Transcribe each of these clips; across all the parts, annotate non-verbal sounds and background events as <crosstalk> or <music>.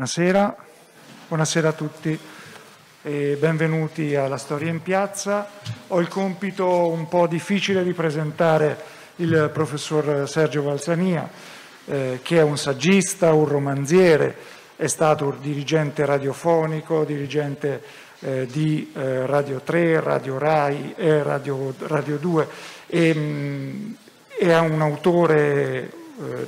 Buonasera, buonasera a tutti e benvenuti alla Storia in Piazza. Ho il compito un po' difficile di presentare il professor Sergio Valsania, eh, che è un saggista, un romanziere, è stato un dirigente radiofonico, dirigente eh, di eh, Radio 3, Radio Rai, e Radio, Radio 2 e, mh, mm, è un autore eh,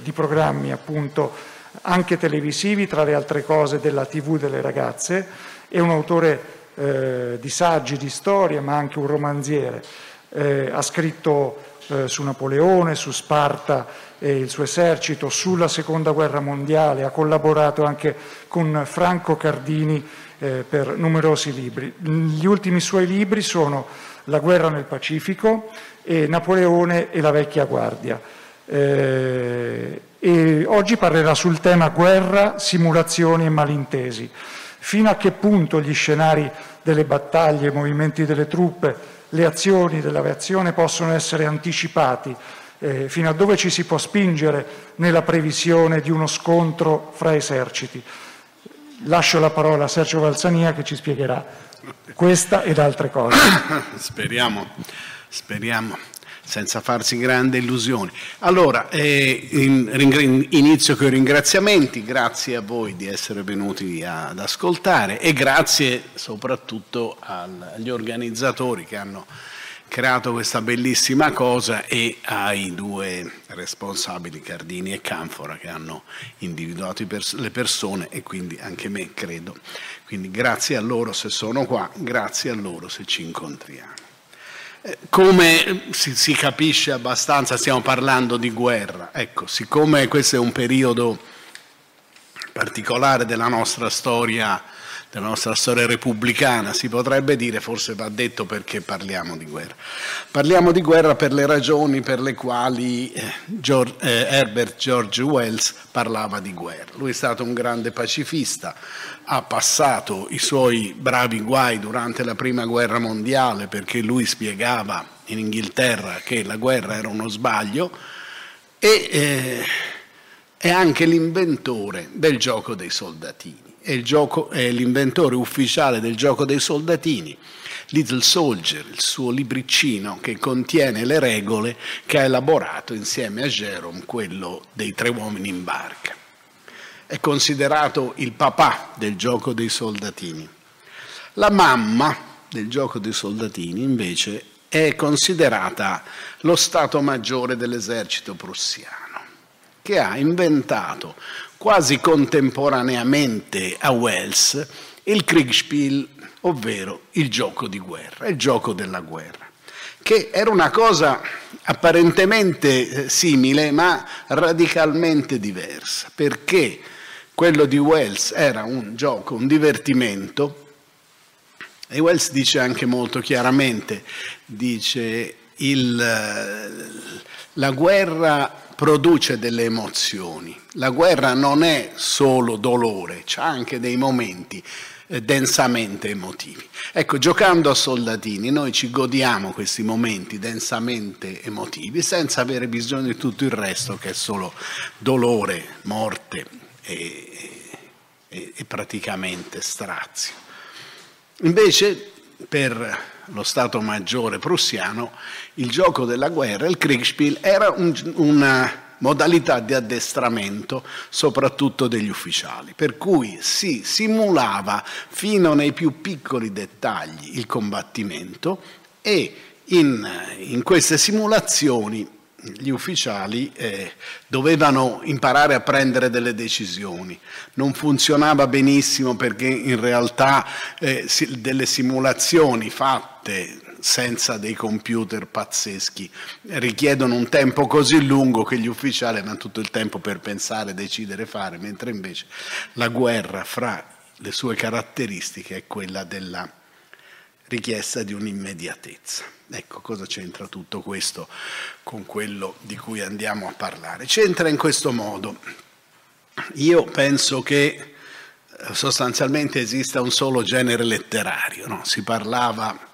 di programmi appunto anche televisivi, tra le altre cose della TV delle ragazze, è un autore eh, di saggi, di storie, ma anche un romanziere. Eh, ha scritto eh, su Napoleone, su Sparta e il suo esercito, sulla Seconda Guerra Mondiale, ha collaborato anche con Franco Cardini eh, per numerosi libri. Gli ultimi suoi libri sono La guerra nel Pacifico e Napoleone e la vecchia guardia. Eh, e oggi parlerà sul tema guerra, simulazioni e malintesi. Fino a che punto gli scenari delle battaglie, i movimenti delle truppe, le azioni dell'aviazione possono essere anticipati, eh, fino a dove ci si può spingere nella previsione di uno scontro fra eserciti. Lascio la parola a Sergio Valsania che ci spiegherà questa ed altre cose. <coughs> Speriamo, speriamo senza farsi grandi illusioni. Allora, eh, in, in, inizio con i ringraziamenti, grazie a voi di essere venuti ad ascoltare e grazie soprattutto al, agli organizzatori che hanno creato questa bellissima cosa e ai due responsabili Cardini e Canfora che hanno individuato pers- le persone e quindi anche me credo. Quindi grazie a loro se sono qua, grazie a loro se ci incontriamo. Come si, si, capisce abbastanza, stiamo parlando di guerra. Ecco, siccome questo è un periodo particolare della nostra storia, della nostra storia repubblicana, si potrebbe dire, forse va detto perché parliamo di guerra. Parliamo di guerra per le ragioni per le quali eh, George, eh, Herbert George Wells parlava di guerra. Lui è stato un grande pacifista, ha passato i suoi bravi guai durante la prima guerra mondiale perché lui spiegava in Inghilterra che la guerra era uno sbaglio e eh, è anche l'inventore del gioco dei soldatini. È, gioco, è l'inventore ufficiale del gioco dei soldatini. Little Soldier, il suo libricino che contiene le regole che ha elaborato insieme a Jerome, quello dei tre uomini in barca è considerato il papà del gioco dei soldatini. La mamma del gioco dei soldatini invece è considerata lo Stato Maggiore dell'esercito prussiano, che ha inventato quasi contemporaneamente a Wells il Kriegspiel, ovvero il gioco di guerra, il gioco della guerra, che era una cosa apparentemente eh, simile ma radicalmente diversa, perché quello di Wells era un gioco, un divertimento, e Wells dice anche molto chiaramente, dice il, la guerra produce delle emozioni, la guerra non è solo dolore, c'è anche dei momenti eh, densamente emotivi. Ecco, giocando a soldatini noi ci godiamo questi momenti densamente emotivi senza avere bisogno di tutto il resto che è solo dolore, morte e, e, e praticamente strazio. Invece per lo Stato Maggiore prussiano il gioco della guerra, il Kriegspiel, era un, una modalità di addestramento soprattutto degli ufficiali, per cui si simulava fino nei più piccoli dettagli il combattimento e in, in queste simulazioni gli ufficiali eh, dovevano imparare a prendere delle decisioni. Non funzionava benissimo perché in realtà eh, si, delle simulazioni fatte senza dei computer pazzeschi richiedono un tempo così lungo che gli ufficiali hanno tutto il tempo per pensare, decidere, fare, mentre invece la guerra fra le sue caratteristiche è quella della richiesta di un'immediatezza. Ecco cosa c'entra tutto questo con quello di cui andiamo a parlare. C'entra in questo modo. Io penso che eh, sostanzialmente esista un solo genere letterario. No? Si parlava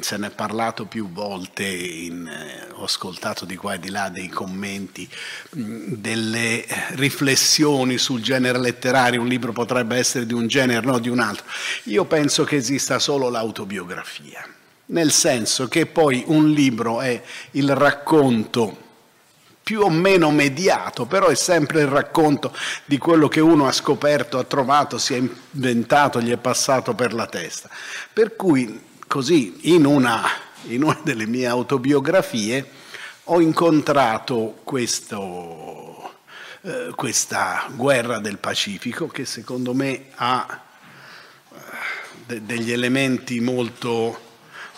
se ne è parlato più volte, in, eh, ho ascoltato di qua e di là dei commenti, mh, delle riflessioni sul genere letterario, un libro potrebbe essere di un genere, no di un altro. Io penso che esista solo l'autobiografia, nel senso che poi un libro è il racconto più o meno mediato, però è sempre il racconto di quello che uno ha scoperto, ha trovato, si è inventato, gli è passato per la testa. Per cui così in una, in una delle mie autobiografie ho incontrato questo, eh, questa guerra del Pacifico che secondo me ha eh, de- degli elementi molto,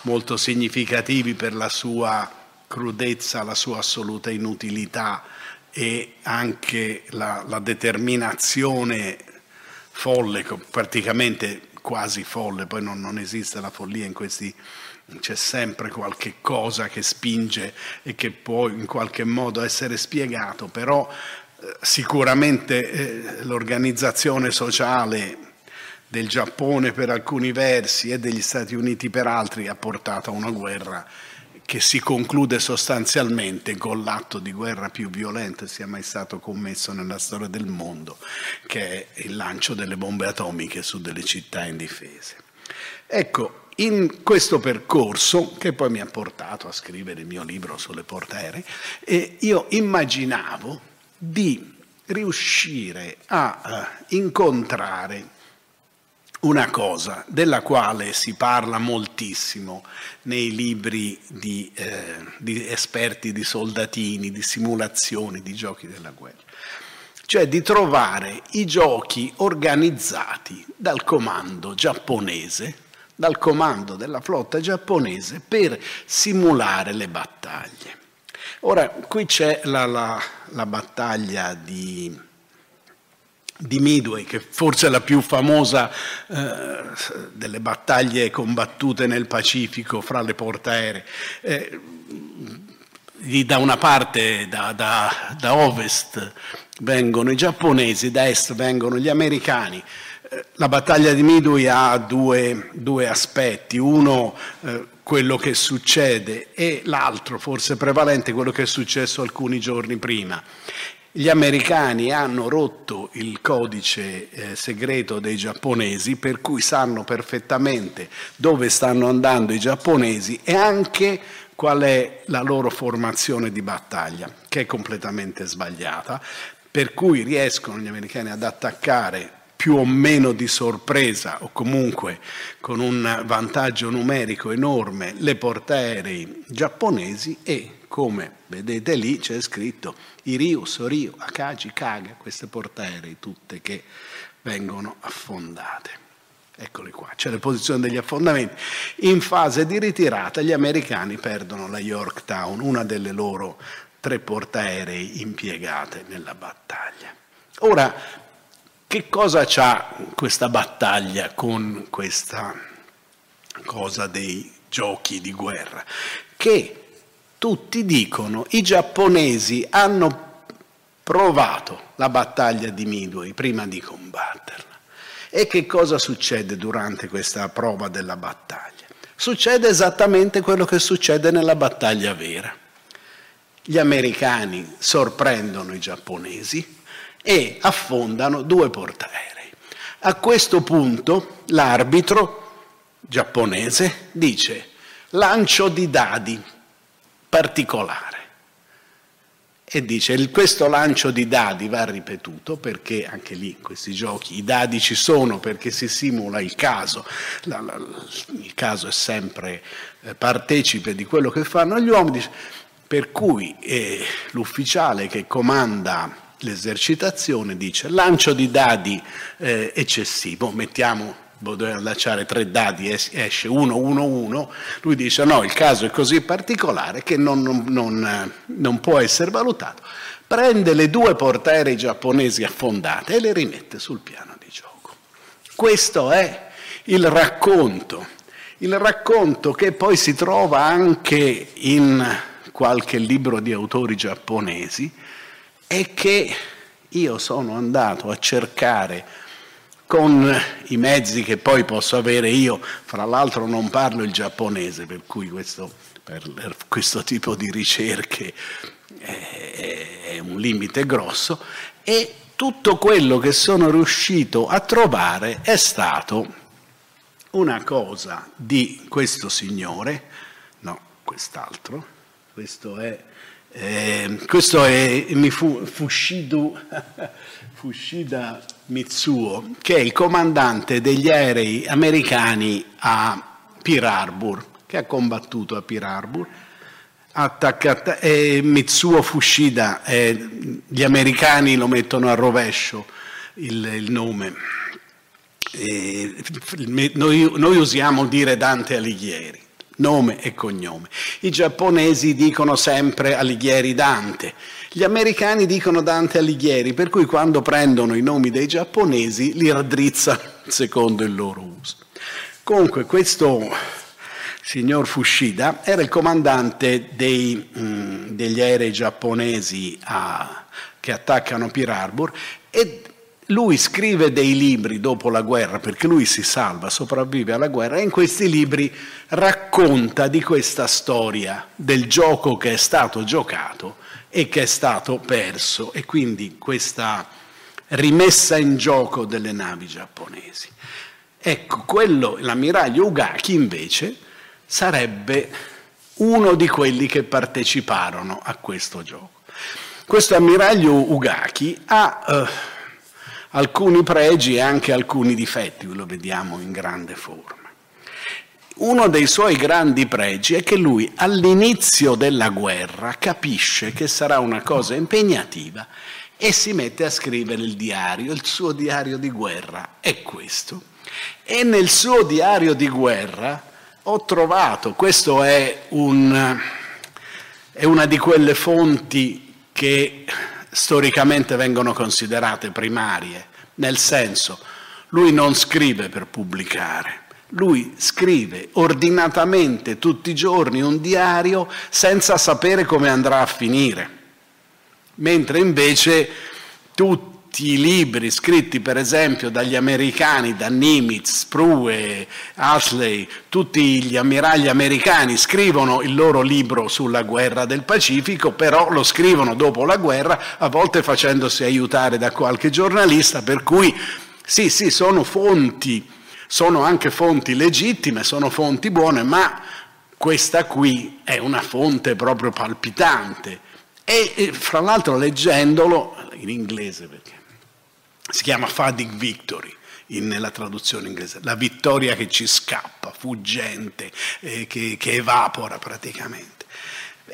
molto significativi per la sua crudezza, la sua assoluta inutilità e anche la, la determinazione folle, praticamente quasi folle, poi non, non, esiste la follia in questi, c'è sempre qualche cosa che spinge e che può in qualche modo essere spiegato, però eh, sicuramente eh, l'organizzazione sociale del Giappone per alcuni versi e degli Stati Uniti per altri ha portato a una guerra che si conclude sostanzialmente con l'atto di guerra più violento che sia mai stato commesso nella storia del mondo, che è il lancio delle bombe atomiche su delle città indifese. Ecco, in questo percorso, che poi mi ha portato a scrivere il mio libro sulle porte aeree, eh, io immaginavo di riuscire a uh, incontrare una cosa della quale si parla moltissimo nei libri di, eh, di, esperti di soldatini, di simulazioni, di giochi della guerra, cioè di trovare i giochi organizzati dal comando giapponese, dal comando della flotta giapponese per simulare le battaglie. Ora, qui c'è la, la, la battaglia di di Midway, che forse è la più famosa eh, delle battaglie combattute nel Pacifico fra le portaeree. Eh, da una parte, da, da, da, ovest, vengono i giapponesi, da est vengono gli americani. Eh, la battaglia di Midway ha due, due aspetti, uno eh, quello che succede e l'altro, forse prevalente, quello che è successo alcuni giorni prima. Gli americani hanno rotto il codice eh, segreto dei giapponesi, per cui sanno perfettamente dove stanno andando i giapponesi e anche qual è la loro formazione di battaglia, che è completamente sbagliata, per cui riescono gli americani ad attaccare più o meno di sorpresa o comunque con un vantaggio numerico enorme le portaerei giapponesi e come vedete lì c'è scritto Iriu, Sorio, Akagi, Kaga, queste portaerei tutte che vengono affondate. Eccoli qua, c'è la posizione degli affondamenti. In fase di ritirata gli americani perdono la Yorktown, una delle loro tre portaerei impiegate nella battaglia. Ora, che cosa c'ha questa battaglia con questa cosa dei giochi di guerra? Che tutti dicono i giapponesi hanno provato la battaglia di Midway prima di combatterla. E che cosa succede durante questa prova della battaglia? Succede esattamente quello che succede nella battaglia vera. Gli americani sorprendono i giapponesi e affondano due portaerei. A questo punto l'arbitro giapponese dice lancio di dadi particolare. E dice, questo lancio di dadi va ripetuto perché anche lì in questi giochi i dadi ci sono perché si simula il caso, il caso è sempre eh, partecipe di quello che fanno gli uomini, per cui eh, l'ufficiale che comanda l'esercitazione dice lancio di dadi eh, eccessivo, mettiamo doveva lanciare tre dadi, esce 1, 1, 1, lui dice no, il caso è così particolare che non, non, non, non può essere valutato, prende le due portaerei giapponesi affondate e le rimette sul piano di gioco. Questo è il racconto, il racconto che poi si trova anche in qualche libro di autori giapponesi e che io sono andato a cercare con i mezzi che poi posso avere io, fra l'altro non parlo il giapponese, per cui questo, per questo tipo di ricerche è un limite grosso, e tutto quello che sono riuscito a trovare è stato una cosa di questo signore, no, quest'altro, questo è, eh, questo è Mifu, Fushidu, <laughs> Fushida Mitsuo, che è il comandante degli aerei americani a Pearl Harbor, che ha combattuto a Pearl Harbor. Attaccata, eh, Mitsuo Fushida, eh, gli americani lo mettono a rovescio il, il nome. Eh, noi, noi usiamo dire Dante Alighieri, nome e cognome. I giapponesi dicono sempre Alighieri Dante gli americani dicono Dante Alighieri, per cui quando prendono i nomi dei giapponesi li raddrizzano <laughs> secondo il loro uso. Comunque questo signor Fushida era il comandante dei, mm, degli aerei giapponesi a, che attaccano Pearl Harbor e lui scrive dei libri dopo la guerra, perché lui si salva, sopravvive alla guerra, e in questi libri racconta di questa storia del gioco che è stato giocato e che è stato perso e quindi questa rimessa in gioco delle navi giapponesi. Ecco, quello, l'ammiraglio Ugaki invece sarebbe uno di quelli che parteciparono a questo gioco. Questo ammiraglio Ugaki ha eh, alcuni pregi e anche alcuni difetti, lo vediamo in grande forma. Uno dei suoi grandi pregi è che lui all'inizio della guerra capisce che sarà una cosa impegnativa e si mette a scrivere il diario, il suo diario di guerra è questo. E nel suo diario di guerra ho trovato, questo è, un, è una di quelle fonti che storicamente vengono considerate primarie, nel senso, lui non scrive per pubblicare, lui scrive ordinatamente tutti i giorni un diario senza sapere come andrà a finire, mentre invece tutti i libri scritti per esempio dagli americani, da Nimitz, Prue, Ashley, tutti gli ammiragli americani scrivono il loro libro sulla guerra del Pacifico, però lo scrivono dopo la guerra, a volte facendosi aiutare da qualche giornalista, per cui sì, sì, sono fonti sono anche fonti legittime, sono fonti buone, ma questa qui è una fonte proprio palpitante. E, fra l'altro leggendolo, in inglese perché si chiama Fading Victory, nella traduzione inglese, la vittoria che ci scappa, fuggente, eh, che, che evapora praticamente.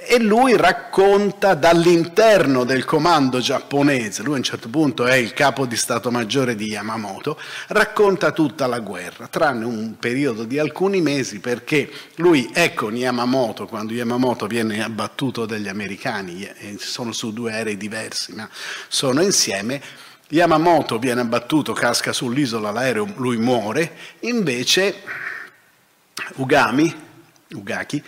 E lui racconta dall'interno del comando giapponese, lui a un certo punto è il capo di Stato Maggiore di Yamamoto, racconta tutta la guerra, tranne un periodo di alcuni mesi perché lui è con Yamamoto quando Yamamoto viene abbattuto dagli americani, sono su due aerei diversi ma sono insieme, Yamamoto viene abbattuto, casca sull'isola, l'aereo, lui muore, invece Ugami, Ugaki,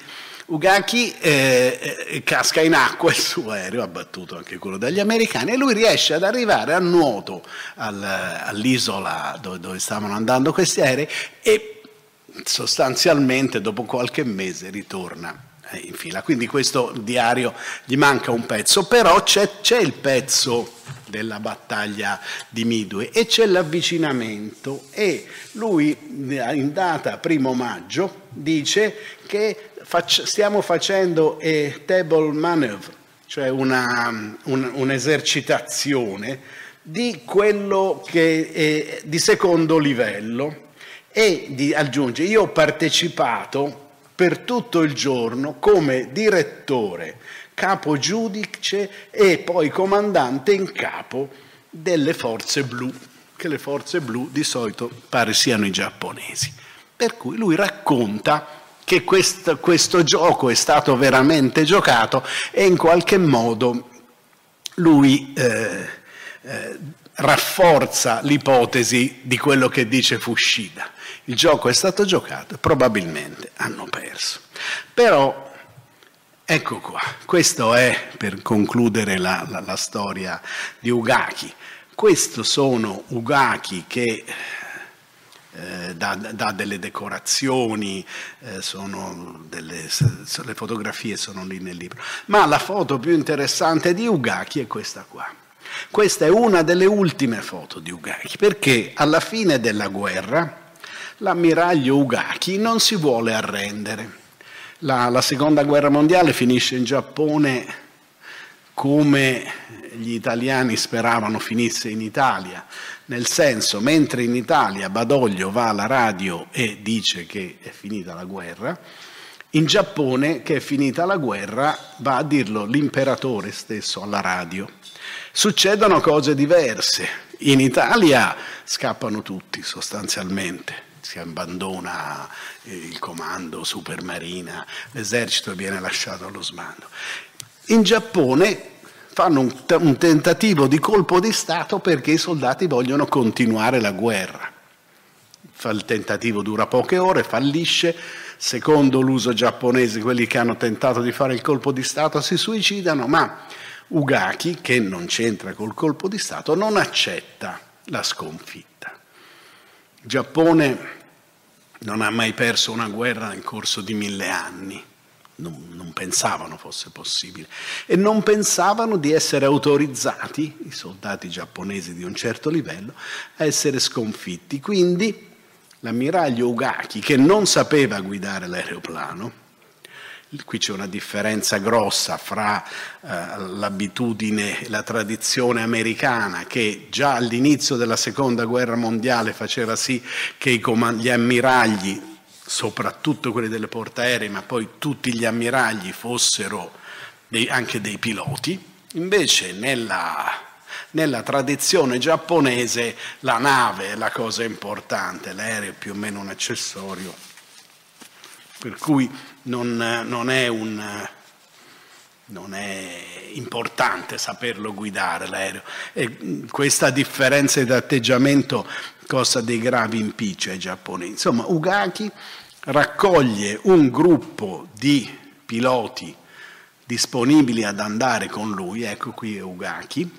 Ugaki eh, eh, casca in acqua il suo aereo, abbattuto anche quello dagli americani, e lui riesce ad arrivare a nuoto al, all'isola dove, dove stavano andando questi aerei e sostanzialmente dopo qualche mese ritorna eh, in fila. Quindi questo diario gli manca un pezzo, però c'è, c'è il pezzo della battaglia di Midway e c'è l'avvicinamento e lui in data primo maggio dice che stiamo facendo a table maneuver, cioè una, un, un'esercitazione di quello che è di secondo livello e di, aggiunge io ho partecipato per tutto il giorno come direttore, capo giudice e poi comandante in capo delle forze blu, che le forze blu di solito pare siano i giapponesi. Per cui lui racconta che questo, questo gioco è stato veramente giocato e in qualche modo lui eh, eh, rafforza l'ipotesi di quello che dice Fushida. Il gioco è stato giocato probabilmente hanno perso. Però ecco qua, questo è per concludere la, la, la storia di Ugaki. Questi sono Ugaki che eh, dà, dà, delle decorazioni, eh, delle, le fotografie sono lì nel libro. Ma la foto più interessante di Ugaki è questa qua. Questa è una delle ultime foto di Ugaki, perché alla fine della guerra l'ammiraglio Ugaki non si vuole arrendere. La, la seconda guerra mondiale finisce in Giappone come gli italiani speravano finisse in Italia, nel senso, mentre in Italia Badoglio va alla radio e dice che è finita la guerra, in Giappone, che è finita la guerra, va a dirlo l'imperatore stesso alla radio. Succedono cose diverse. In Italia scappano tutti sostanzialmente si abbandona il comando supermarina, l'esercito viene lasciato allo smando. In Giappone fanno un, un tentativo di colpo di Stato perché i soldati vogliono continuare la guerra. Il tentativo dura poche ore, fallisce, secondo l'uso giapponese quelli che hanno tentato di fare il colpo di Stato si suicidano, ma Ugaki, che non c'entra col colpo di Stato, non accetta la sconfitta. Il Giappone non ha mai perso una guerra nel corso di mille anni non, non, pensavano fosse possibile e non pensavano di essere autorizzati, i soldati giapponesi di un certo livello, a essere sconfitti. Quindi l'ammiraglio Ugaki, che non sapeva guidare l'aeroplano, qui c'è una differenza grossa fra eh, l'abitudine e la tradizione americana che già all'inizio della seconda guerra mondiale faceva sì che comand- gli ammiragli soprattutto quelli delle portaerei, ma poi tutti gli ammiragli fossero dei, anche dei piloti, invece nella, nella tradizione giapponese la nave è la cosa importante, l'aereo è più o meno un accessorio, per cui non, non, è, un, non è importante saperlo guidare l'aereo. E questa differenza di atteggiamento cosa dei gravi impicci ai giapponesi. Insomma, Ugaki raccoglie un gruppo di piloti disponibili ad andare con lui, ecco qui è Ugaki,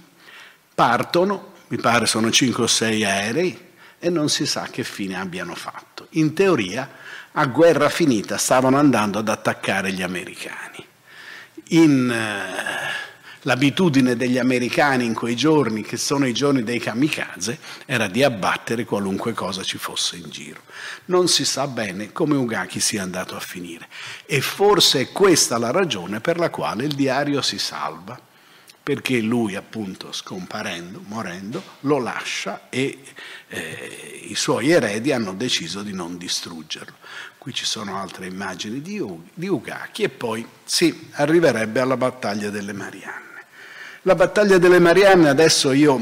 partono, mi pare sono 5 o 6 aerei e non si sa che fine abbiano fatto. In teoria, a guerra finita, stavano andando ad attaccare gli americani. In, eh, L'abitudine degli americani in quei giorni, che sono i giorni dei kamikaze, era di abbattere qualunque cosa ci fosse in giro. Non si sa bene come Ugaki sia andato a finire e forse è questa la ragione per la quale il diario si salva, perché lui appunto scomparendo, morendo, lo lascia e eh, i suoi eredi hanno deciso di non distruggerlo. Qui ci sono altre immagini di, di Ugaki e poi si arriverebbe alla battaglia delle Marianne. La battaglia delle Marianne adesso io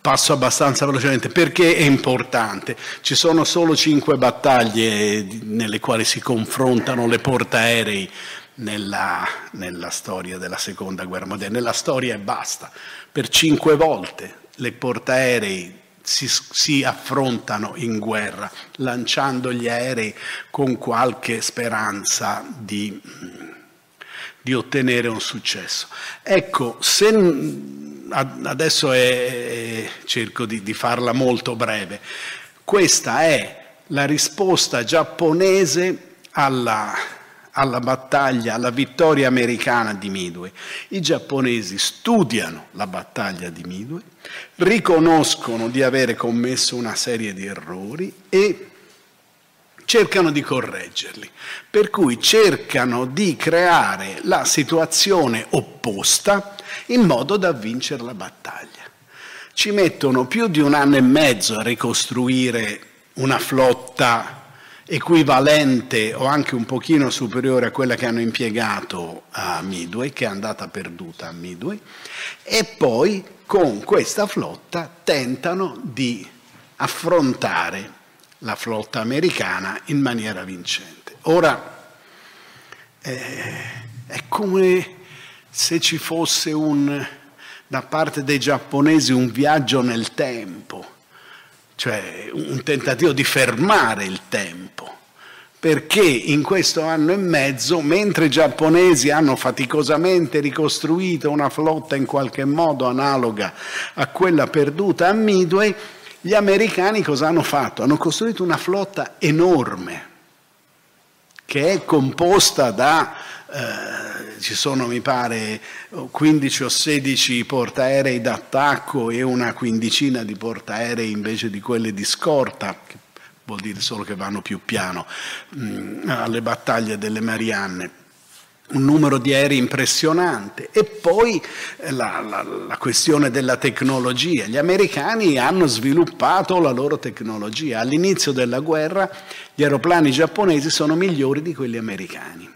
passo abbastanza velocemente perché è importante. Ci sono solo cinque battaglie nelle quali si confrontano le portaerei nella, nella storia della seconda guerra mondiale. Nella storia e basta. Per cinque volte le portaerei si, si, affrontano in guerra, lanciando gli aerei con qualche speranza di di ottenere un successo. Ecco, se, adesso è, cerco di, di farla molto breve, questa è la risposta giapponese alla, alla battaglia, alla vittoria americana di Midway. I giapponesi studiano la battaglia di Midway, riconoscono di avere commesso una serie di errori e cercano di correggerli, per cui cercano di creare la situazione opposta in modo da vincere la battaglia. Ci mettono più di un anno e mezzo a ricostruire una flotta equivalente o anche un pochino superiore a quella che hanno impiegato a Midway, che è andata perduta a Midway, e poi con questa flotta tentano di affrontare la flotta americana in maniera vincente. Ora eh, è come se ci fosse un, da parte dei giapponesi un viaggio nel tempo, cioè un tentativo di fermare il tempo perché in questo anno e mezzo, mentre i giapponesi hanno faticosamente ricostruito una flotta in qualche modo analoga a quella perduta a Midway, Gli americani cosa hanno fatto? Hanno costruito una flotta enorme che è composta da, eh, ci sono mi pare 15 o 16 portaerei d'attacco e una quindicina di portaerei invece di quelle di scorta, che vuol dire solo che vanno più piano mh, mm, alle battaglie delle Marianne un numero di aerei impressionante e poi eh, la, la, la, questione della tecnologia. Gli americani hanno sviluppato la loro tecnologia. All'inizio della guerra gli aeroplani giapponesi sono migliori di quelli americani.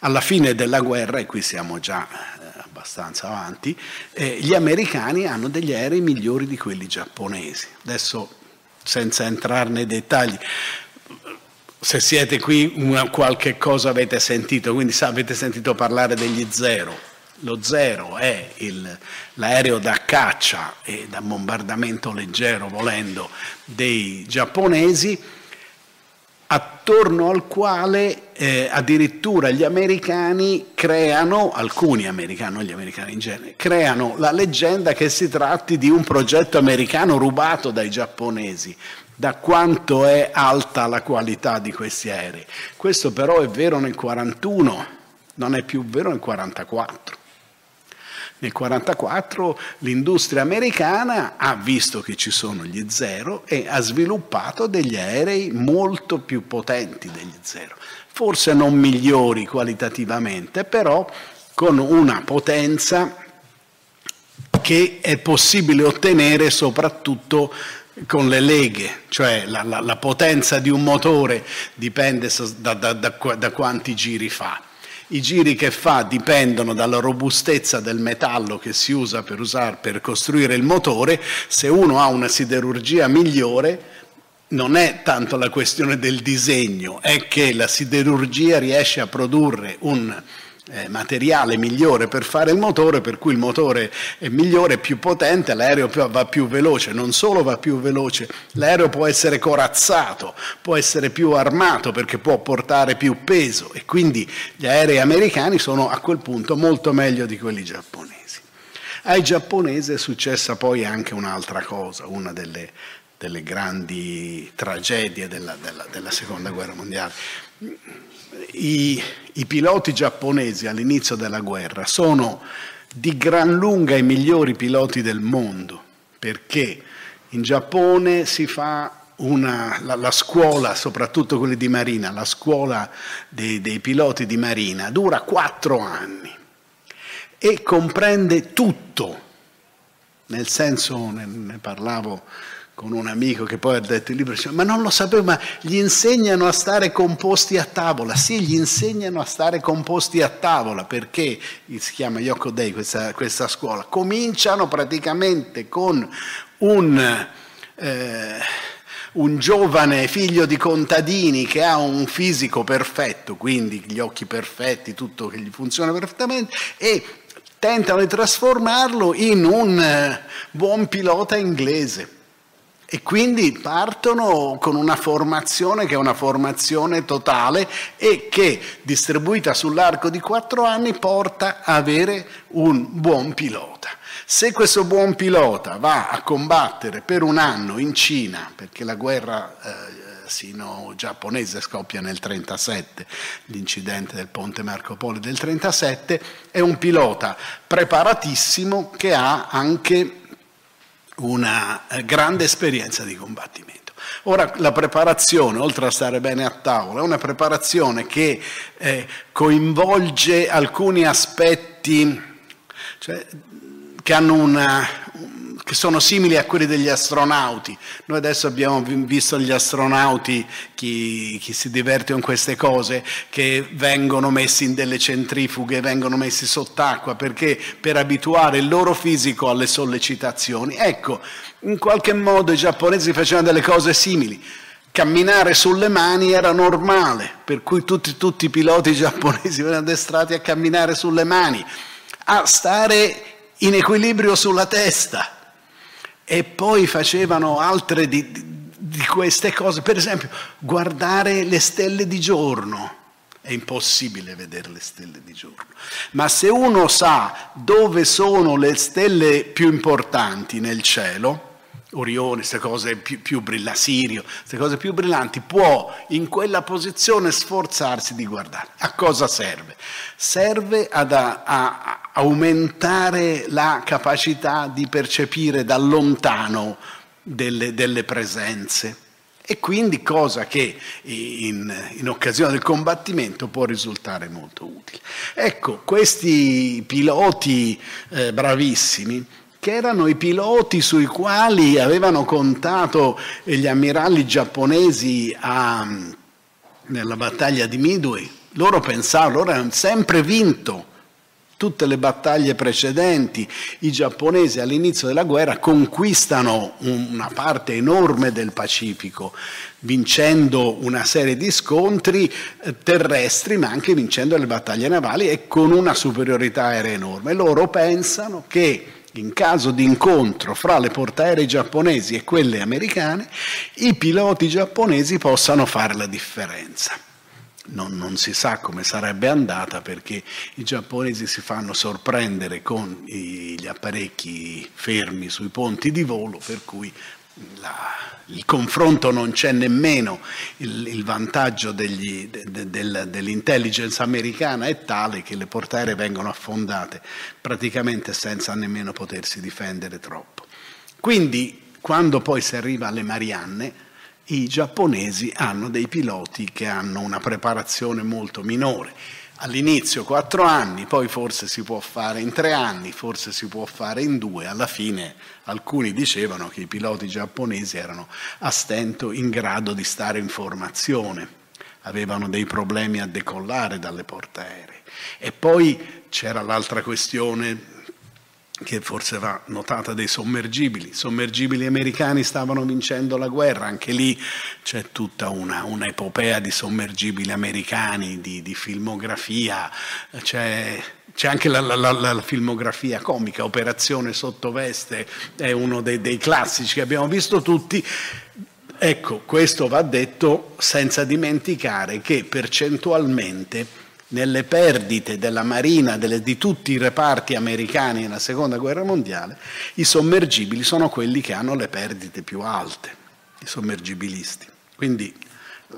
Alla fine della guerra, e qui siamo già eh, abbastanza avanti, eh, gli americani hanno degli aerei migliori di quelli giapponesi. Adesso, senza entrare nei dettagli, se siete qui una, qualche cosa avete sentito, quindi sa, avete sentito parlare degli zero. Lo zero è il, l'aereo da caccia e da bombardamento leggero, volendo, dei giapponesi, attorno al quale eh, addirittura gli americani creano, alcuni americani, non gli americani in genere, creano la leggenda che si tratti di un progetto americano rubato dai giapponesi da quanto è alta la qualità di questi aerei. Questo però è vero nel 41, non è più vero nel 44. Nel 1944 l'industria americana ha visto che ci sono gli zero e ha sviluppato degli aerei molto più potenti degli zero, forse non migliori qualitativamente, però con una potenza che è possibile ottenere soprattutto con le leghe, cioè la, la, la potenza di un motore dipende da, da, da, da quanti giri fa. I giri che fa dipendono dalla robustezza del metallo che si usa per, usare, per costruire il motore. Se uno ha una siderurgia migliore, non è tanto la questione del disegno, è che la siderurgia riesce a produrre un eh, materiale migliore per fare il motore, per cui il motore è migliore, più potente, l'aereo va più veloce, non solo va più veloce, l'aereo può essere corazzato, può essere più armato perché può portare più peso e quindi gli aerei americani sono a quel punto molto meglio di quelli giapponesi. Ai giapponesi è successa poi anche un'altra cosa, una delle, delle grandi tragedie della, della, della seconda guerra mondiale i, i piloti giapponesi all'inizio della guerra sono di gran lunga i migliori piloti del mondo, perché in Giappone si fa una, la, la, scuola, soprattutto quelli di Marina, la scuola dei, dei piloti di Marina, dura quattro anni e comprende tutto, nel senso, ne, ne parlavo con un amico che poi ha detto il libro, ma non lo sapevo, ma gli insegnano a stare composti a tavola. Sì, gli insegnano a stare composti a tavola, perché si chiama Yoko Dei questa, questa scuola. Cominciano praticamente con un... Eh, un giovane figlio di contadini che ha un fisico perfetto, quindi gli occhi perfetti, tutto che gli funziona perfettamente, e tentano di trasformarlo in un eh, buon pilota inglese. E quindi partono con una formazione che è una formazione totale e che, distribuita sull'arco di quattro anni, porta a avere un buon pilota. Se questo buon pilota va a combattere per un anno in Cina, perché la guerra eh, sino-giapponese scoppia nel 1937, l'incidente del ponte Marco Polo del 1937, è un pilota preparatissimo che ha anche una eh, grande esperienza di combattimento. Ora la preparazione, oltre a stare bene a tavola, è una preparazione che eh, coinvolge alcuni aspetti cioè, che hanno una, che sono simili a quelli degli astronauti. Noi adesso abbiamo visto gli astronauti, chi, chi, si diverte con queste cose, che vengono messi in delle centrifughe, vengono messi sott'acqua perché per abituare il loro fisico alle sollecitazioni. Ecco, in qualche modo i giapponesi facevano delle cose simili. Camminare sulle mani era normale, per cui tutti, tutti i piloti giapponesi <laughs> venivano addestrati a camminare sulle mani, a stare in equilibrio sulla testa e poi facevano altre di, di, queste cose, per esempio guardare le stelle di giorno. È impossibile vedere le stelle di giorno, ma se uno sa dove sono le stelle più importanti nel cielo, Orione, queste cose più, più brillanti, Sirio, queste cose più brillanti, può in quella posizione sforzarsi di guardare. A cosa serve? Serve ad a, a aumentare la capacità di percepire da lontano delle, delle presenze e quindi cosa che in, in, occasione del combattimento può risultare molto utile. Ecco, questi piloti eh, bravissimi, che erano i piloti sui quali avevano contato gli ammiragli giapponesi a, nella battaglia di Midway, loro pensavano, loro hanno sempre vinto tutte le battaglie precedenti, i giapponesi all'inizio della guerra conquistano una parte enorme del Pacifico, vincendo una serie di scontri eh, terrestri, ma anche vincendo le battaglie navali e con una superiorità aerea enorme. Loro pensano che in caso di incontro fra le portaerei giapponesi e quelle americane, i piloti giapponesi possano fare la differenza. Non, non, si sa come sarebbe andata perché i giapponesi si fanno sorprendere con gli apparecchi fermi sui ponti di volo, per cui la, il confronto non c'è nemmeno, il, il vantaggio degli, de, de, dell'intelligence americana è tale che le portaeree vengono affondate praticamente senza nemmeno potersi difendere troppo. Quindi quando poi si arriva alle Marianne, i giapponesi hanno dei piloti che hanno una preparazione molto minore. All'inizio quattro anni, poi forse si può fare in tre anni, forse si può fare in due. Alla fine alcuni dicevano che i piloti giapponesi erano a stento in grado di stare in formazione, avevano dei problemi a decollare dalle portaeree. E poi c'era l'altra questione che forse va notata dei sommergibili. I sommergibili americani stavano vincendo la guerra, anche lì c'è tutta una, un'epopea di sommergibili americani, di, di filmografia, c'è, c'è anche la, la, la, la, filmografia comica, Operazione Sottoveste è uno dei, dei classici che abbiamo visto tutti. Ecco, questo va detto senza dimenticare che percentualmente nelle perdite della Marina, delle, di tutti i reparti americani nella Seconda Guerra Mondiale, i sommergibili sono quelli che hanno le perdite più alte, i sommergibilisti. Quindi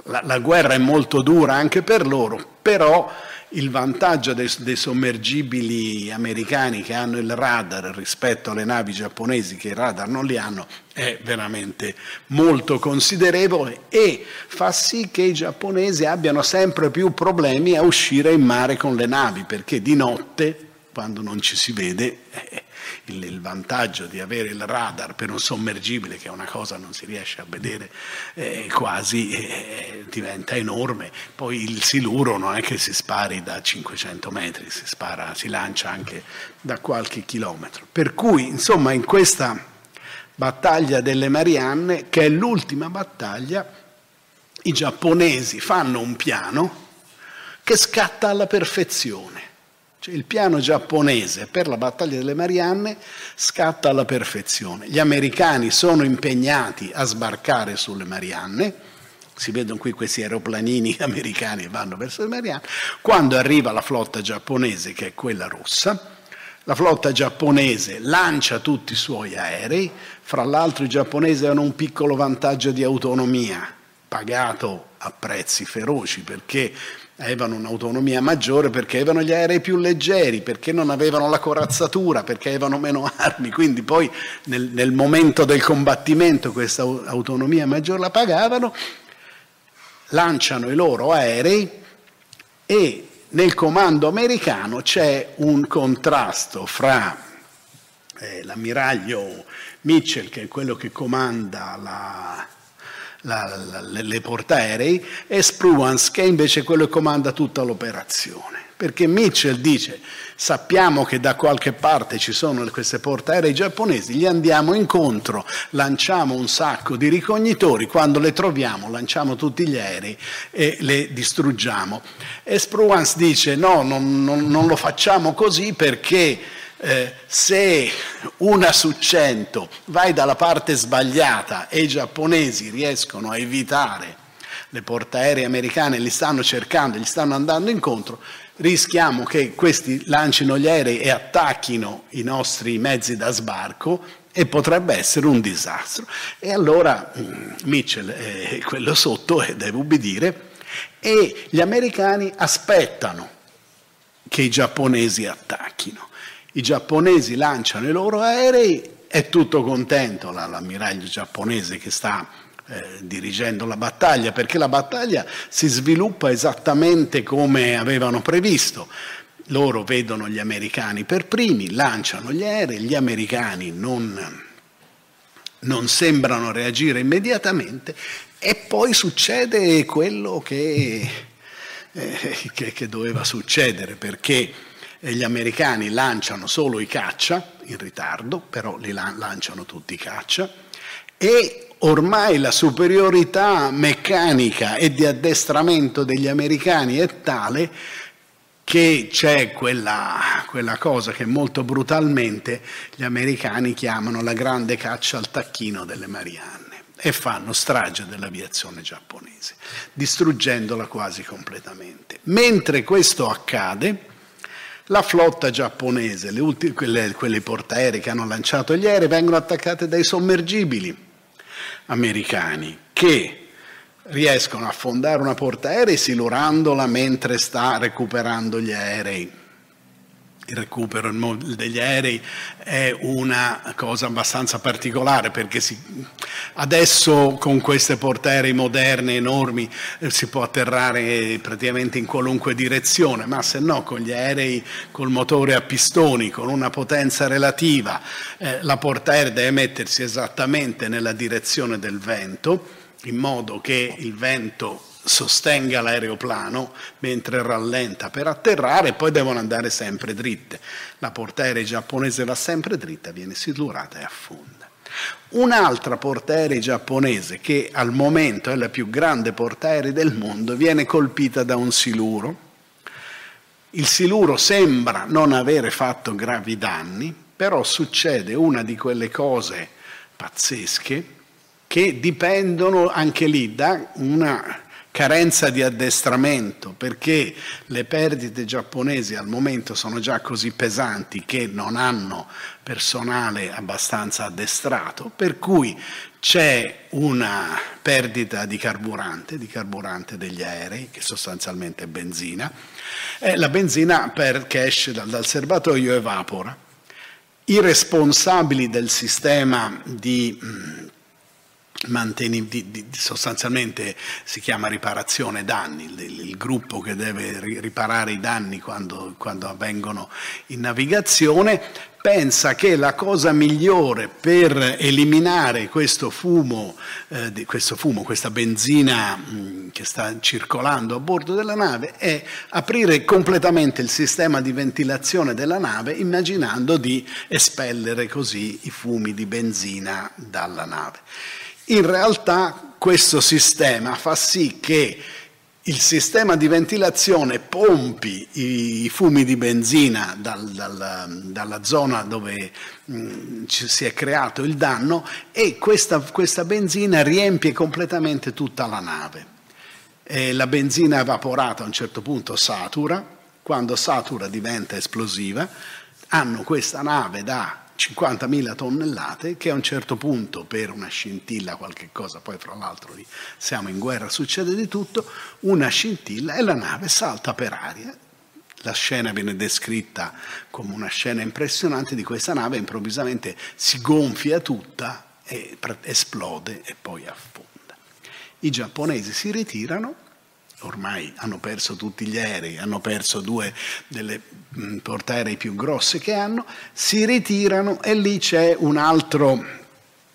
la, la guerra è molto dura anche per loro, però il vantaggio dei, dei, sommergibili americani che hanno il radar rispetto alle navi giapponesi che il radar non li hanno è veramente molto considerevole e fa sì che i giapponesi abbiano sempre più problemi a uscire in mare con le navi perché di notte, quando non ci si vede, eh, il, il, vantaggio di avere il radar per un sommergibile, che è una cosa che non si riesce a vedere eh, quasi, eh, diventa enorme. Poi il siluro non è che si spari da 500 metri, si, spara, si lancia anche da qualche chilometro. Per cui, insomma, in questa battaglia delle Marianne, che è l'ultima battaglia, i giapponesi fanno un piano che scatta alla perfezione. Cioè il piano giapponese per la battaglia delle Marianne scatta alla perfezione. Gli americani sono impegnati a sbarcare sulle Marianne, si vedono qui questi aeroplanini <laughs> americani che vanno verso le Marianne, quando arriva la flotta giapponese che è quella rossa, la flotta giapponese lancia tutti i suoi aerei, fra l'altro i giapponesi hanno un piccolo vantaggio di autonomia, pagato a prezzi feroci perché avevano un'autonomia maggiore perché avevano gli aerei più leggeri, perché non avevano la corazzatura, perché avevano meno <laughs> armi, quindi poi nel, nel momento del combattimento questa autonomia maggiore la pagavano, lanciano i loro aerei e nel comando americano c'è un contrasto fra eh, l'ammiraglio Mitchell, che è quello che comanda la, la, la, le portaerei, e Spruance, che è invece quello che comanda tutta l'operazione. Perché Mitchell dice, sappiamo che da qualche parte ci sono queste portaerei giapponesi, gli andiamo incontro, lanciamo un sacco di ricognitori, quando le troviamo lanciamo tutti gli aerei e le distruggiamo. E Spruance dice, no, non, non, non lo facciamo così perché eh, se una su cento vai dalla parte sbagliata e i giapponesi riescono a evitare le portaerei americane, li stanno cercando, gli stanno andando incontro, rischiamo che questi lancino gli aerei e attacchino i nostri mezzi da sbarco e potrebbe essere un disastro. E allora mm, Mitchell è quello sotto, e deve ubbidire, e gli americani aspettano che i giapponesi attacchino. I giapponesi lanciano i loro aerei, è tutto contento l'ammiraglio giapponese che sta eh, dirigendo la battaglia, perché la battaglia si sviluppa esattamente come avevano previsto. Loro vedono gli americani per primi, lanciano gli aerei, gli americani non, non sembrano reagire immediatamente e poi succede quello che, eh, che, che doveva succedere, perché gli americani lanciano solo i caccia, in ritardo, però li lanciano tutti i caccia, e ormai la superiorità meccanica e di addestramento degli americani è tale che c'è quella, quella, cosa che molto brutalmente gli americani chiamano la grande caccia al tacchino delle Marianne e fanno strage dell'aviazione giapponese, distruggendola quasi completamente. Mentre questo accade, la flotta giapponese, ultime, quelle, quelle portaerei che hanno lanciato gli aerei, vengono attaccate dai sommergibili americani che riescono a affondare una portaerei silurandola mentre sta recuperando gli aerei il recupero degli aerei è una cosa abbastanza particolare perché si, adesso con queste portaerei moderne, enormi, eh, si può atterrare praticamente in qualunque direzione, ma se no con gli aerei col motore a pistoni, con una potenza relativa, eh, la portaerei deve mettersi esattamente nella direzione del vento, in modo che il vento sostenga l'aeroplano mentre rallenta per atterrare e poi devono andare sempre dritte. La portaerei giapponese va sempre dritta, viene silurata e affonda. Un'altra portaerei giapponese che al momento è la più grande portaerei del mondo viene colpita da un siluro. Il siluro sembra non avere fatto gravi danni, però succede una di quelle cose pazzesche che dipendono anche lì da una carenza di addestramento, perché le perdite giapponesi al momento sono già così pesanti che non hanno personale abbastanza addestrato, per cui c'è una perdita di carburante, di carburante degli aerei, che sostanzialmente è benzina, e la benzina perché esce dal, dal serbatoio evapora. I responsabili del sistema di Manteni, di, di, sostanzialmente si chiama riparazione danni, il, il, gruppo che deve riparare i danni quando, quando, avvengono in navigazione, pensa che la cosa migliore per eliminare questo fumo, eh, questo fumo questa benzina mh, che sta circolando a bordo della nave, è aprire completamente il sistema di ventilazione della nave immaginando di espellere così i fumi di benzina dalla nave. In realtà questo sistema fa sì che il sistema di ventilazione pompi i fumi di benzina dal, dal, dalla zona dove mh, mm, si è creato il danno e questa, questa benzina riempie completamente tutta la nave. E la benzina evaporata a un certo punto satura, quando satura diventa esplosiva, hanno questa nave da 50.000 tonnellate che a un certo punto per una scintilla qualche cosa, poi fra l'altro lì siamo in guerra, succede di tutto, una scintilla e la nave salta per aria. La scena viene descritta come una scena impressionante di questa nave, improvvisamente si gonfia tutta e esplode e poi affonda. I giapponesi si ritirano ormai hanno perso tutti gli aerei, hanno perso due delle mm, portaerei più grosse che hanno, si ritirano e lì c'è un altro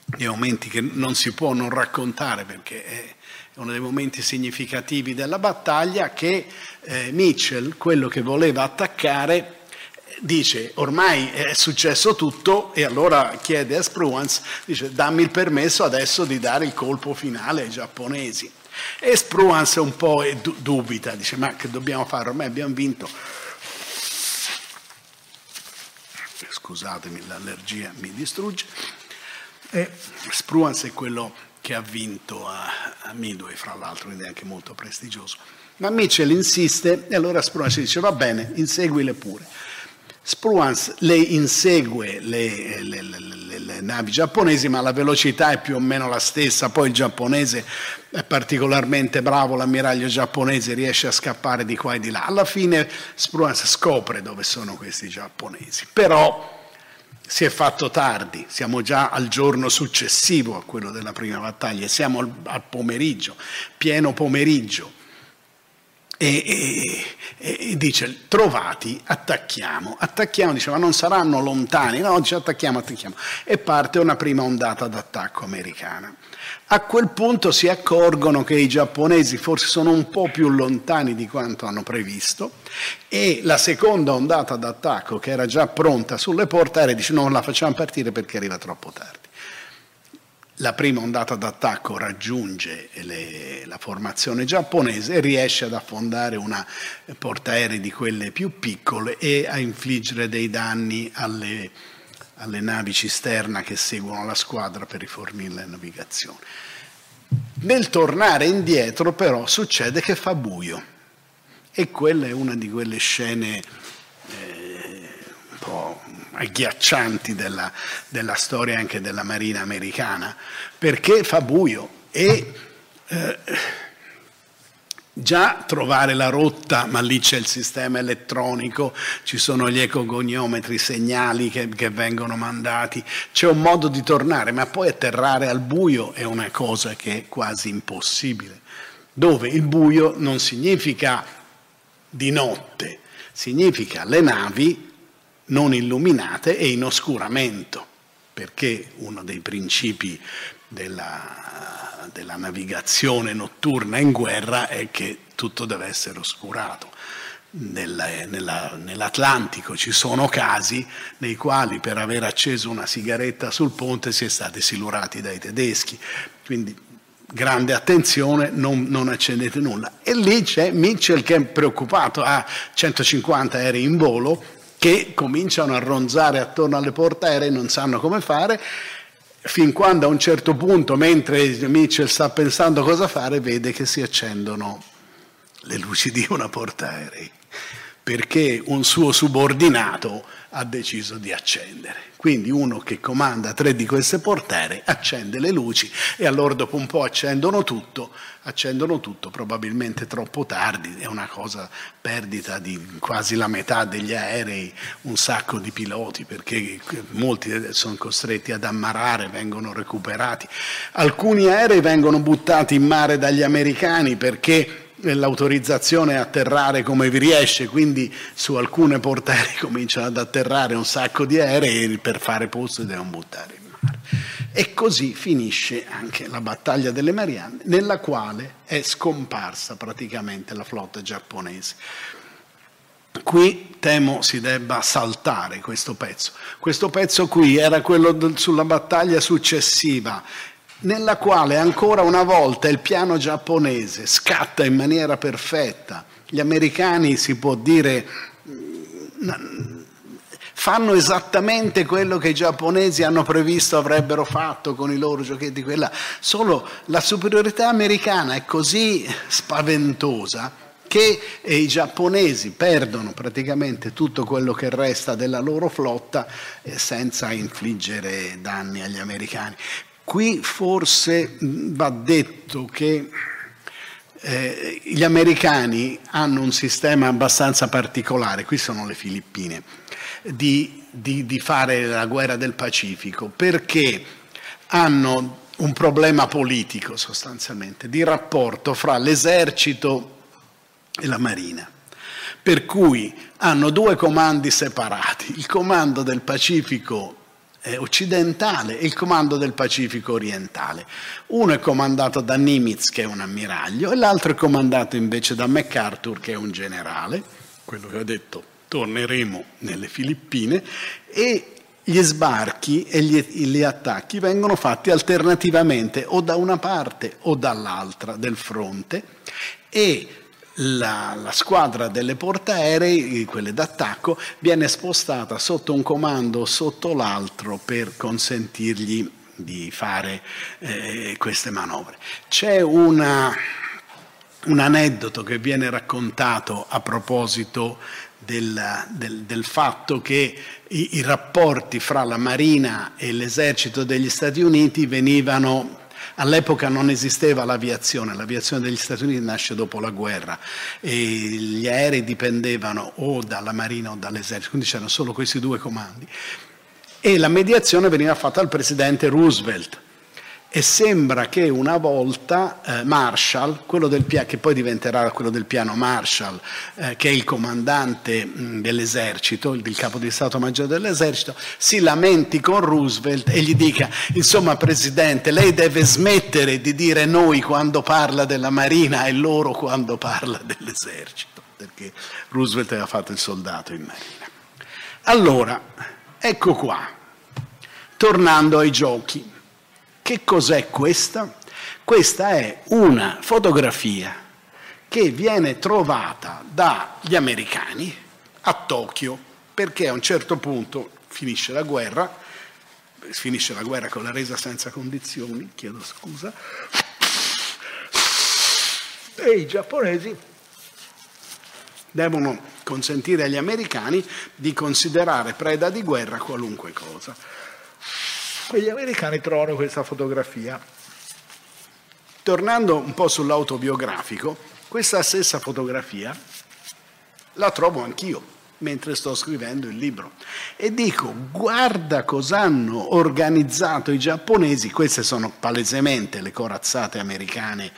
dei momenti che non si può non raccontare perché è uno dei momenti significativi della battaglia che eh, Mitchell, quello che voleva attaccare, dice ormai è successo tutto e allora chiede a Spruance, dice dammi il permesso adesso di dare il colpo finale ai giapponesi. E Spruance un po' dubita, dice ma che dobbiamo fare? Ormai abbiamo vinto. Scusatemi, l'allergia mi distrugge. E Spruance è quello che ha vinto a, Midway, fra l'altro, quindi è anche molto prestigioso. Ma Mitchell insiste e allora Spruance dice va bene, inseguile pure. Spruance le insegue le, le, le, le, navi giapponesi, ma la velocità è più o meno la stessa. Poi il giapponese è particolarmente bravo, l'ammiraglio giapponese riesce a scappare di qua e di là. Alla fine Spruance scopre dove sono questi giapponesi, però si è fatto tardi, siamo già al giorno successivo a quello della prima battaglia, siamo al, al pomeriggio, pieno pomeriggio e, e, e, dice trovati, attacchiamo, attacchiamo, dice ma non saranno lontani, no, dice attacchiamo, attacchiamo. E parte una prima ondata d'attacco americana. A quel punto si accorgono che i giapponesi forse sono un po' più lontani di quanto hanno previsto e la seconda ondata d'attacco che era già pronta sulle porte aeree dice no, la facciamo partire perché arriva troppo tardi la prima ondata d'attacco raggiunge le, la formazione giapponese e riesce ad affondare una portaerei di quelle più piccole e a infliggere dei danni alle, alle navi cisterna che seguono la squadra per rifornire la navigazione. Nel tornare indietro però succede che fa buio e quella è una di quelle scene eh, un po' agghiaccianti della, della, storia anche della marina americana, perché fa buio e eh, già trovare la rotta, ma lì c'è il sistema elettronico, ci sono gli ecogoniometri, segnali che, che vengono mandati, c'è un modo di tornare, ma poi atterrare al buio è una cosa che è quasi impossibile, dove il buio non significa di notte, significa le navi non illuminate e in oscuramento, perché uno dei principi della, della navigazione notturna in guerra è che tutto deve essere oscurato. Nella, nella, nell'Atlantico ci sono casi nei quali per aver acceso una sigaretta sul ponte si è stati silurati dai tedeschi, quindi grande attenzione, non, non, accendete nulla. E lì c'è Mitchell che è preoccupato, ha 150 aerei in volo, che cominciano a ronzare attorno alle porte aeree, non sanno come fare, fin quando a un certo punto, mentre Mitchell sta pensando cosa fare, vede che si accendono le luci di una porta aerei, perché un suo subordinato ha deciso di accendere. Quindi uno che comanda tre di queste portere accende le luci e allora dopo un po' accendono tutto, accendono tutto probabilmente troppo tardi, è una cosa perdita di quasi la metà degli aerei, un sacco di piloti perché molti sono costretti ad ammarare, vengono recuperati. Alcuni aerei vengono buttati in mare dagli americani perché l'autorizzazione a atterrare come vi riesce, quindi su alcune portaerei <laughs> cominciano ad atterrare un sacco di aerei e per fare posto devono buttare in mare. E così finisce anche la battaglia delle Marianne, nella quale è scomparsa praticamente la flotta giapponese. Qui temo si debba saltare questo pezzo. Questo pezzo qui era quello sulla battaglia successiva nella quale ancora una volta il piano giapponese scatta in maniera perfetta. Gli americani, si può dire, fanno esattamente quello che i giapponesi hanno previsto avrebbero fatto con i loro giochetti, quella. solo la superiorità americana è così spaventosa che i giapponesi perdono praticamente tutto quello che resta della loro flotta eh, senza infliggere danni agli americani. Qui forse va detto che eh, gli americani hanno un sistema abbastanza particolare, qui sono le Filippine, di, di, di fare la guerra del Pacifico, perché hanno un problema politico sostanzialmente, di rapporto fra l'esercito e la marina. Per cui hanno due comandi separati, il comando del Pacifico eh, occidentale e il comando del Pacifico orientale. Uno è comandato da Nimitz, che è un ammiraglio, e l'altro è comandato invece da MacArthur, che è un generale, quello che ho detto, torneremo nelle Filippine, e gli sbarchi e gli, gli, attacchi vengono fatti alternativamente o da una parte o dall'altra del fronte e la, la, squadra delle portaerei, quelle d'attacco, viene spostata sotto un comando sotto l'altro per consentirgli di fare eh, queste manovre. C'è una, un aneddoto che viene raccontato a proposito del, del, del fatto che i, i, rapporti fra la Marina e l'esercito degli Stati Uniti venivano... All'epoca non esisteva l'aviazione, l'aviazione degli Stati Uniti nasce dopo la guerra e gli aerei dipendevano o dalla Marina o dall'esercito, quindi c'erano solo questi due comandi. E la mediazione veniva fatta dal presidente Roosevelt e sembra che una volta eh, Marshall, piano, che poi diventerà quello del piano Marshall, eh, che è il comandante mh, dell'esercito, il, il capo di Stato Maggiore dell'esercito, si lamenti con Roosevelt e gli dica, insomma Presidente, lei deve smettere di dire noi quando parla della Marina e loro quando parla dell'esercito, perché Roosevelt aveva fatto il soldato in Marina. Allora, ecco qua, tornando ai giochi. Che cos'è questa? Questa è una fotografia che viene trovata dagli americani a Tokyo perché a un certo punto finisce la guerra, finisce la guerra con la resa senza condizioni, chiedo scusa, e i giapponesi devono consentire agli americani di considerare preda di guerra qualunque cosa. E gli americani trovano questa fotografia. Tornando un po' sull'autobiografico, questa stessa fotografia la trovo anch'io mentre sto scrivendo il libro e dico guarda cosa hanno organizzato i giapponesi, queste sono palesemente le corazzate americane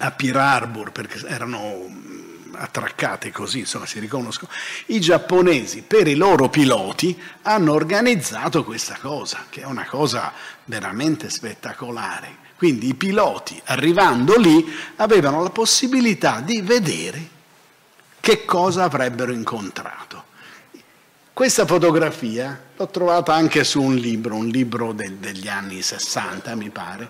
a Pearl Harbor perché erano attraccate così, insomma si riconoscono, i giapponesi per i loro piloti hanno organizzato questa cosa, che è una cosa veramente spettacolare. Quindi i piloti arrivando lì avevano la possibilità di vedere che cosa avrebbero incontrato. Questa fotografia l'ho trovata anche su un libro, un libro del, degli anni 60 mi pare.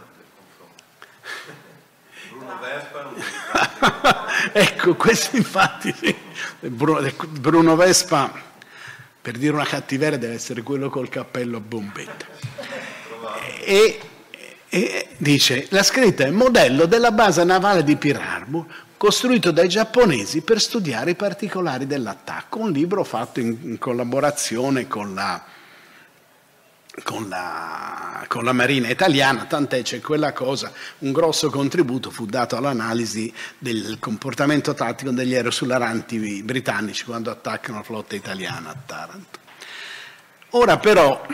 Vespa <laughs> ecco, questo infatti. Bruno Vespa, per dire una cattiveria, deve essere quello col cappello a bombetta. E, e dice, la scritta è modello della base navale di Pirarbo, costruito dai giapponesi per studiare i particolari dell'attacco, un libro fatto in collaborazione con la con la, con la, Marina italiana, tant'è c'è quella cosa, un grosso contributo fu dato all'analisi del comportamento tattico degli aerosularanti britannici quando attaccano la flotta italiana a Taranto. Ora però,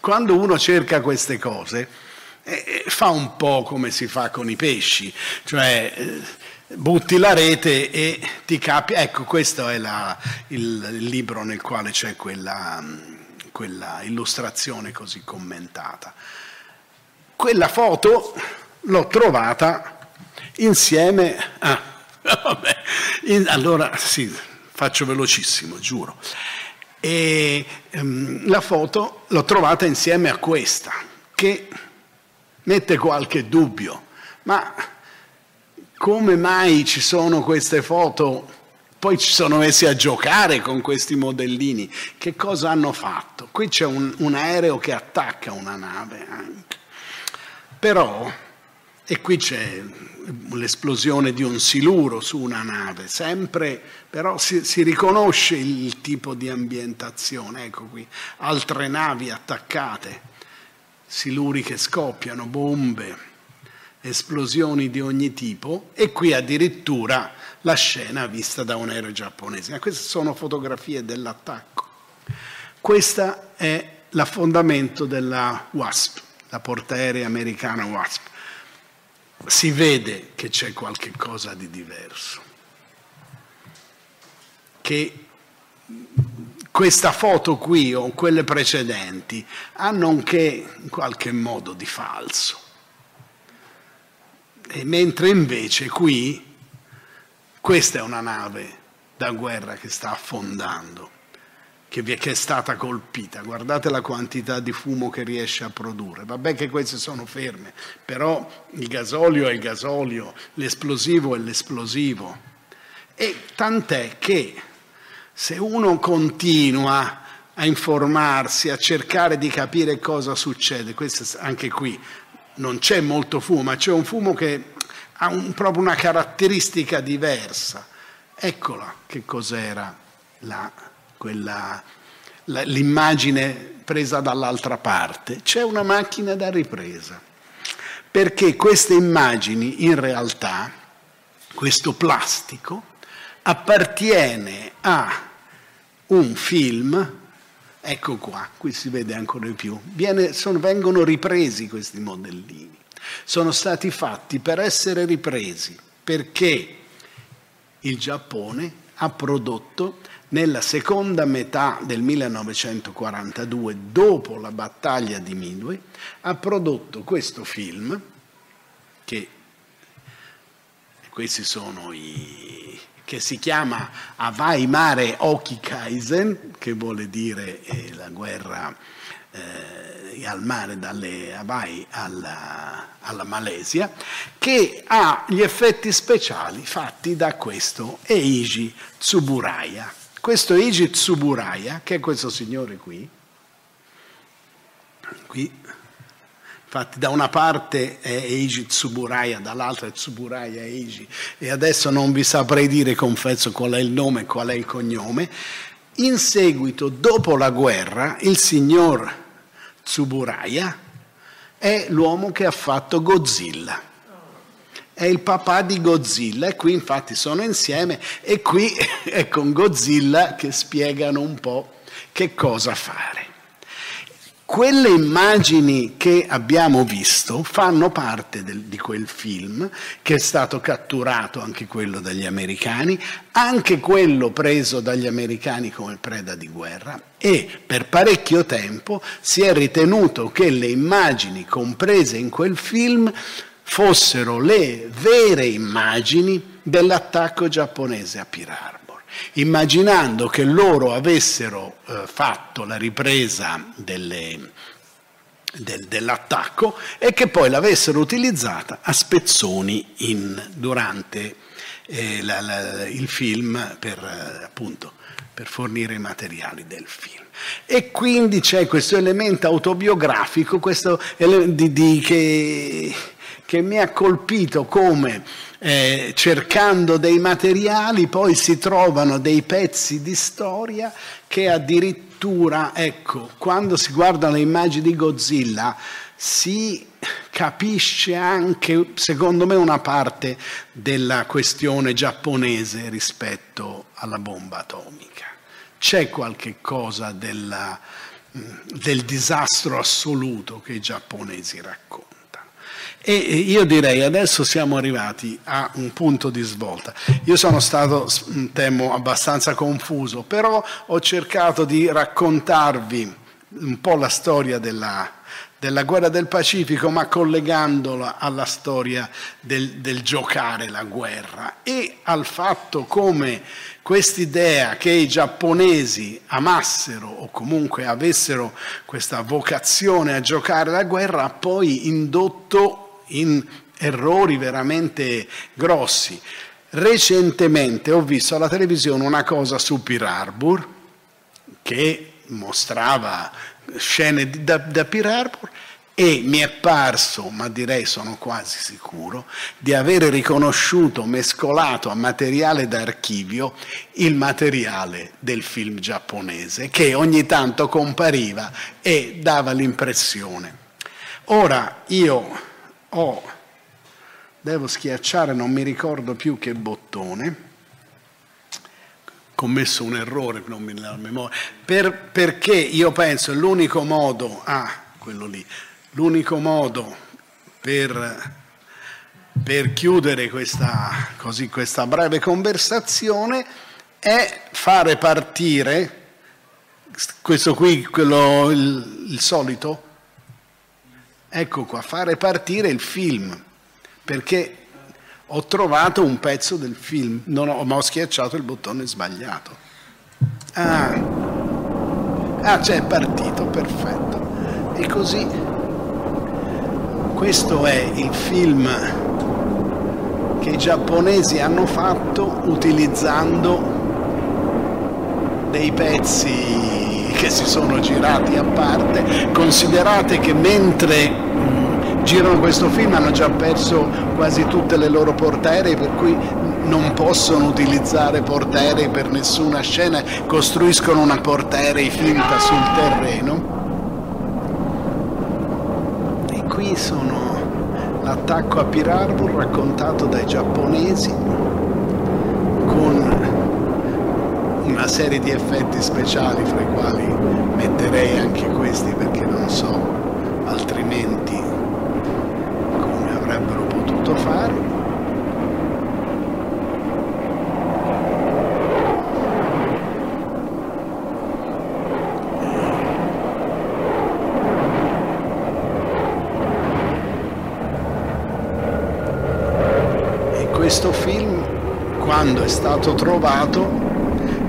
quando uno cerca queste cose, eh, fa un po' come si fa con i pesci, cioè eh, butti la rete e ti capi. Ecco, questo è la, il, il libro nel quale c'è quella quella illustrazione così commentata. Quella foto l'ho trovata insieme a... <laughs> Vabbè, in, allora sì, faccio velocissimo, giuro. E um, la foto l'ho trovata insieme a questa, che mette qualche dubbio, ma come mai ci sono queste foto poi ci sono messi a giocare con questi modellini. Che cosa hanno fatto? Qui c'è un, un aereo che attacca una nave anche. Però, e qui c'è l'esplosione di un siluro su una nave, sempre, però si, si, riconosce il tipo di ambientazione, ecco qui, altre navi attaccate, siluri che scoppiano, bombe, esplosioni di ogni tipo e qui addirittura la scena vista da un aereo giapponese. Queste sono fotografie dell'attacco. Questo è l'affondamento della WASP, la portaerei americana WASP. Si vede che c'è qualche cosa di diverso. Che questa foto qui o quelle precedenti hanno anche in qualche modo di falso. E mentre invece qui questa è una nave da guerra che sta affondando, che, è stata colpita. Guardate la quantità di fumo che riesce a produrre. Vabbè che queste sono ferme, però il gasolio è il gasolio, l'esplosivo è l'esplosivo. E tant'è che se uno continua a informarsi, a cercare di capire cosa succede, questo anche qui non c'è molto fumo, ma c'è un fumo che ha un, proprio una caratteristica diversa. Eccola che cos'era la, quella, la, l'immagine presa dall'altra parte. C'è una macchina da ripresa, perché queste immagini in realtà, questo plastico, appartiene a un film, ecco qua, qui si vede ancora di più, Viene, sono, vengono ripresi questi modellini, sono stati fatti per essere ripresi perché il Giappone ha prodotto nella seconda metà del 1942, dopo la battaglia di Midway, ha prodotto questo film, che questi sono i, che si chiama Avai Mare Oki Kaisen, che vuole dire eh, la guerra eh, al mare dalle Hawaii alla, alla, Malesia, che ha gli effetti speciali fatti da questo Eiji Tsuburaya. Questo Eiji Tsuburaya, che è questo signore qui, qui Infatti da una parte è Eiji Tsuburaya, dall'altra è Tsuburaya Eiji e adesso non vi saprei dire, confesso, qual è il nome e qual è il cognome. In seguito, dopo la guerra, il signor Tsuburaya è l'uomo che ha fatto Godzilla. È il papà di Godzilla e qui infatti sono insieme e qui <laughs> è con Godzilla che spiegano un po' che cosa fare. Quelle immagini che abbiamo visto fanno parte del, di quel film che è stato catturato anche quello dagli americani, anche quello preso dagli americani come preda di guerra. E per parecchio tempo si è ritenuto che le immagini comprese in quel film fossero le vere immagini dell'attacco giapponese a Pearl immaginando che loro avessero eh, fatto la ripresa delle, del, dell'attacco e che poi l'avessero utilizzata a spezzoni in, durante eh, la, la, il film per, eh, appunto, per fornire i materiali del film. E quindi c'è questo elemento autobiografico questo, di, di, che, che mi ha colpito come eh, cercando dei materiali poi si trovano dei pezzi di storia che addirittura, ecco, quando si guardano le immagini di Godzilla si capisce anche, secondo me, una parte della questione giapponese rispetto alla bomba atomica. C'è qualche cosa della, del disastro assoluto che i giapponesi raccontano. E io direi adesso siamo arrivati a un punto di svolta. Io sono stato, temo, abbastanza confuso, però ho cercato di raccontarvi un po' la storia della, della guerra del Pacifico, ma collegandola alla storia del, del giocare la guerra e al fatto come quest'idea che i giapponesi amassero o comunque avessero questa vocazione a giocare la guerra ha poi indotto in errori veramente grossi. Recentemente ho visto alla televisione una cosa su Pearl Harbor che mostrava scene da, da Pearl Harbor e mi è parso, ma direi sono quasi sicuro, di avere riconosciuto, mescolato a materiale d'archivio, il materiale del film giapponese che ogni tanto compariva e dava l'impressione. Ora io ho, devo schiacciare, non mi ricordo più che bottone, commesso un errore, non mi la memoria, per, perché io penso l'unico modo, ah, quello lì, l'unico modo per, per chiudere questa, così, questa breve conversazione è fare partire, questo qui, quello, il, il solito, Ecco qua, fare partire il film, perché ho trovato un pezzo del film, non ho, ma ho schiacciato il bottone sbagliato. Ah, ah c'è partito, perfetto. E così, questo è il film che i giapponesi hanno fatto utilizzando dei pezzi che si sono girati a parte. Considerate che mentre girano questo film hanno già perso quasi tutte le loro portaerei per cui non possono utilizzare portaerei per nessuna scena, costruiscono una portaerei finta sul terreno. E qui sono l'attacco a Pearl Harbor raccontato dai giapponesi con una serie di effetti speciali fra i quali metterei anche questi perché non so altrimenti come avrebbero potuto fare. Questo film, quando è stato trovato,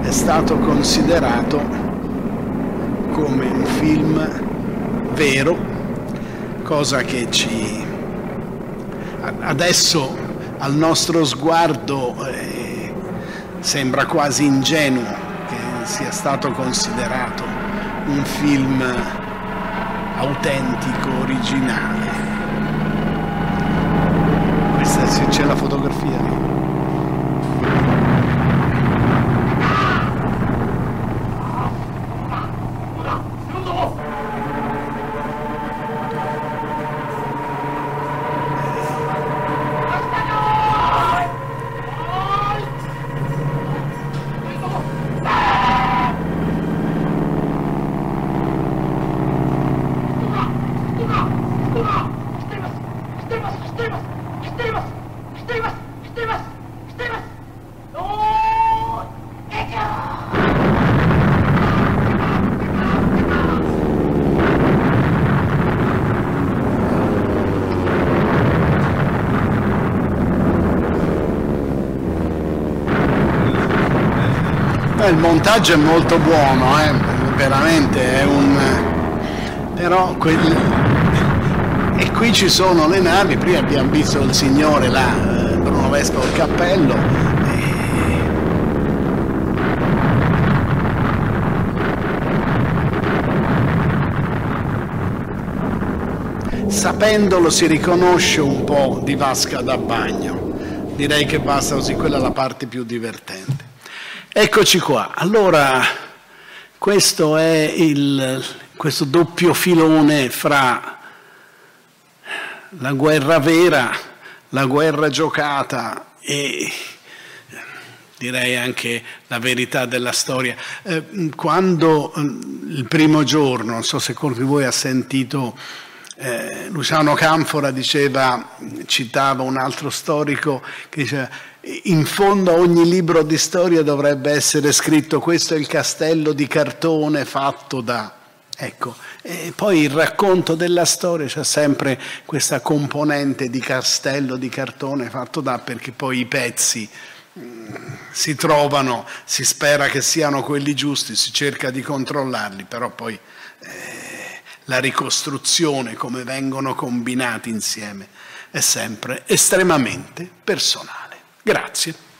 è stato considerato come un film vero, cosa che ci adesso al nostro sguardo eh, sembra quasi ingenuo che sia stato considerato un film autentico, originale. Questa c'è la fotografia lì. Il montaggio è molto buono, eh? veramente è un... però quel... e qui ci sono le navi, prima abbiamo visto il signore là, Bruno Vespa il cappello. Sapendolo si riconosce un po' di vasca da bagno. Direi che basta così, quella è la parte più divertente. Eccoci qua, allora questo è il, questo doppio filone fra la guerra vera, la guerra giocata e direi anche la verità della storia. Eh, quando il primo giorno, non so se qualcuno di voi ha sentito eh, Luciano Canfora diceva, citava un altro storico che diceva in fondo a ogni libro di storia dovrebbe essere scritto questo è il castello di cartone fatto da... Ecco, e poi il racconto della storia c'è sempre questa componente di castello di cartone fatto da perché poi i pezzi mm, si trovano, si spera che siano quelli giusti, si cerca di controllarli, però poi eh, la ricostruzione, come vengono combinati insieme, è sempre estremamente personale. Grazie.